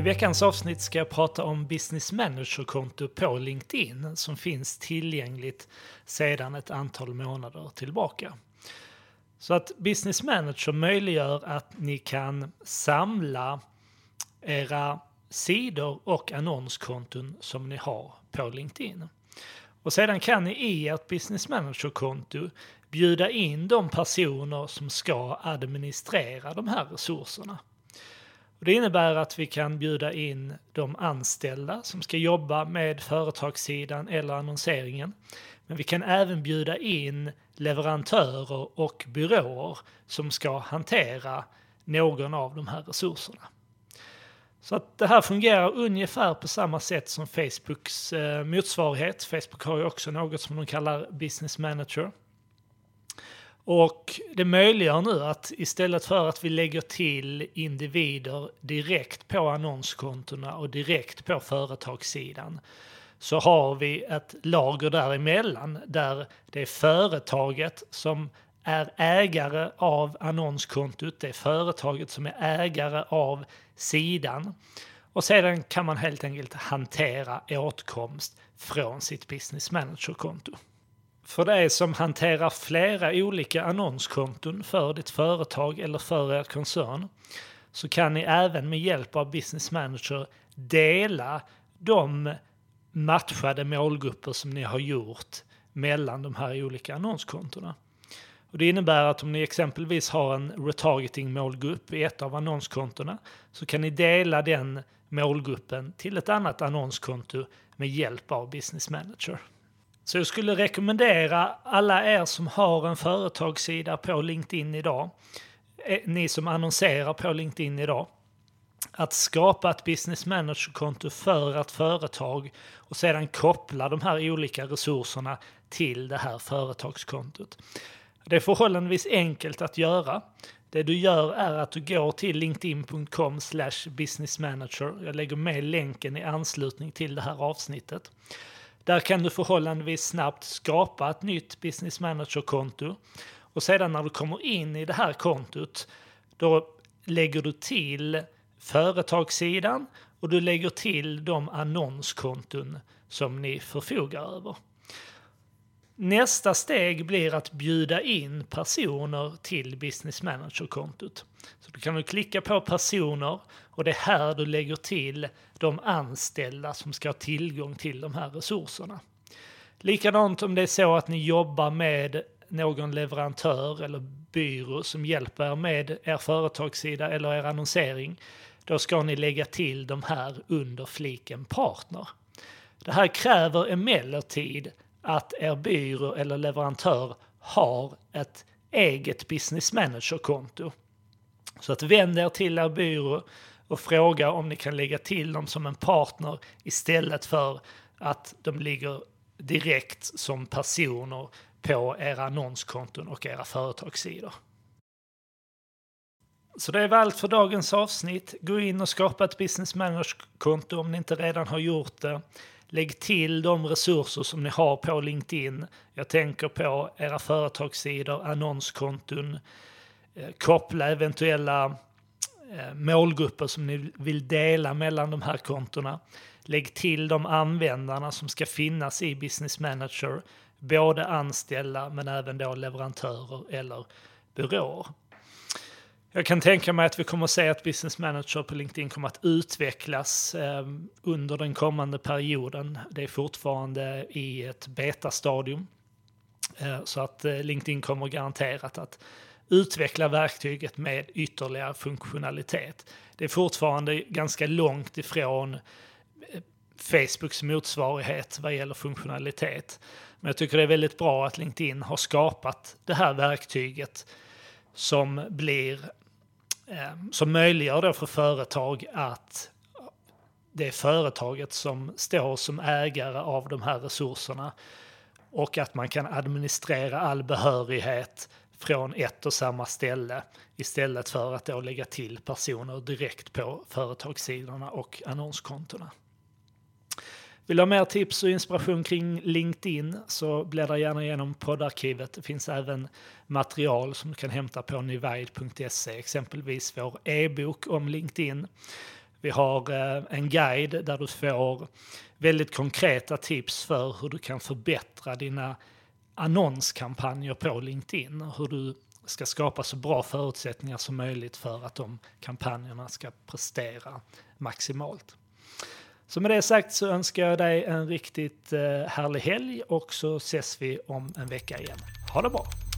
I veckans avsnitt ska jag prata om Business Manager-konto på LinkedIn som finns tillgängligt sedan ett antal månader tillbaka. Så att Business Manager möjliggör att ni kan samla era sidor och annonskonton som ni har på LinkedIn. Och sedan kan ni i ert Business Manager-konto bjuda in de personer som ska administrera de här resurserna. Och det innebär att vi kan bjuda in de anställda som ska jobba med företagssidan eller annonseringen. Men vi kan även bjuda in leverantörer och byråer som ska hantera någon av de här resurserna. Så att det här fungerar ungefär på samma sätt som Facebooks eh, motsvarighet. Facebook har ju också något som de kallar Business Manager. Och det möjliggör nu att istället för att vi lägger till individer direkt på annonskontona och direkt på företagssidan så har vi ett lager däremellan där det är företaget som är ägare av annonskontot, det är företaget som är ägare av sidan och sedan kan man helt enkelt hantera åtkomst från sitt business manager-konto. För dig som hanterar flera olika annonskonton för ditt företag eller för er koncern så kan ni även med hjälp av Business Manager dela de matchade målgrupper som ni har gjort mellan de här olika annonskontona. Och det innebär att om ni exempelvis har en retargeting-målgrupp i ett av annonskontona så kan ni dela den målgruppen till ett annat annonskonto med hjälp av Business Manager. Så jag skulle rekommendera alla er som har en företagssida på LinkedIn idag, eh, ni som annonserar på LinkedIn idag, att skapa ett business manager-konto för ett företag och sedan koppla de här olika resurserna till det här företagskontot. Det är förhållandevis enkelt att göra. Det du gör är att du går till linkedin.com businessmanager. Jag lägger med länken i anslutning till det här avsnittet. Där kan du förhållandevis snabbt skapa ett nytt business manager-konto och sedan när du kommer in i det här kontot då lägger du till företagssidan och du lägger till de annonskonton som ni förfogar över. Nästa steg blir att bjuda in personer till Business Manager-kontot. Så du kan du klicka på personer och det är här du lägger till de anställda som ska ha tillgång till de här resurserna. Likadant om det är så att ni jobbar med någon leverantör eller byrå som hjälper er med er företagssida eller er annonsering. Då ska ni lägga till de här under fliken partner. Det här kräver emellertid att er byrå eller leverantör har ett eget business manager-konto. Så att vänd er till er byrå och fråga om ni kan lägga till dem som en partner istället för att de ligger direkt som personer på era annonskonton och era företagssidor. Så det var allt för dagens avsnitt. Gå in och skapa ett business manager-konto om ni inte redan har gjort det. Lägg till de resurser som ni har på LinkedIn. Jag tänker på era företagssidor, annonskonton, eh, Eh, koppla eventuella eh, målgrupper som ni vill dela mellan de här kontona. Lägg till de användarna som ska finnas i Business Manager, både anställda men även då leverantörer eller byråer. Jag kan tänka mig att vi kommer att se att Business Manager på LinkedIn kommer att utvecklas eh, under den kommande perioden. Det är fortfarande i ett betastadium. Eh, så att eh, LinkedIn kommer garanterat att utveckla verktyget med ytterligare funktionalitet. Det är fortfarande ganska långt ifrån eh, Facebooks motsvarighet vad gäller funktionalitet. Men jag tycker det är väldigt bra att LinkedIn har skapat det här verktyget som blir eh, som möjliggör då för företag att det är företaget som står som ägare av de här resurserna och att man kan administrera all behörighet från ett och samma ställe istället för att då lägga till personer direkt på företagssidorna och annonskontona. Vill du ha mer tips och inspiration kring LinkedIn så bläddra gärna igenom poddarkivet. Det finns även material som du kan hämta på nivide.se, exempelvis vår e-bok om LinkedIn. Vi har eh, en guide där du får väldigt konkreta tips för hur du kan förbättra dina annonskampanjer på LinkedIn. och Hur du ska skapa så bra förutsättningar som möjligt för att de kampanjerna ska prestera maximalt. Så med det sagt så önskar jag dig en riktigt eh, härlig helg och så ses vi om en vecka igen. Ha det bra!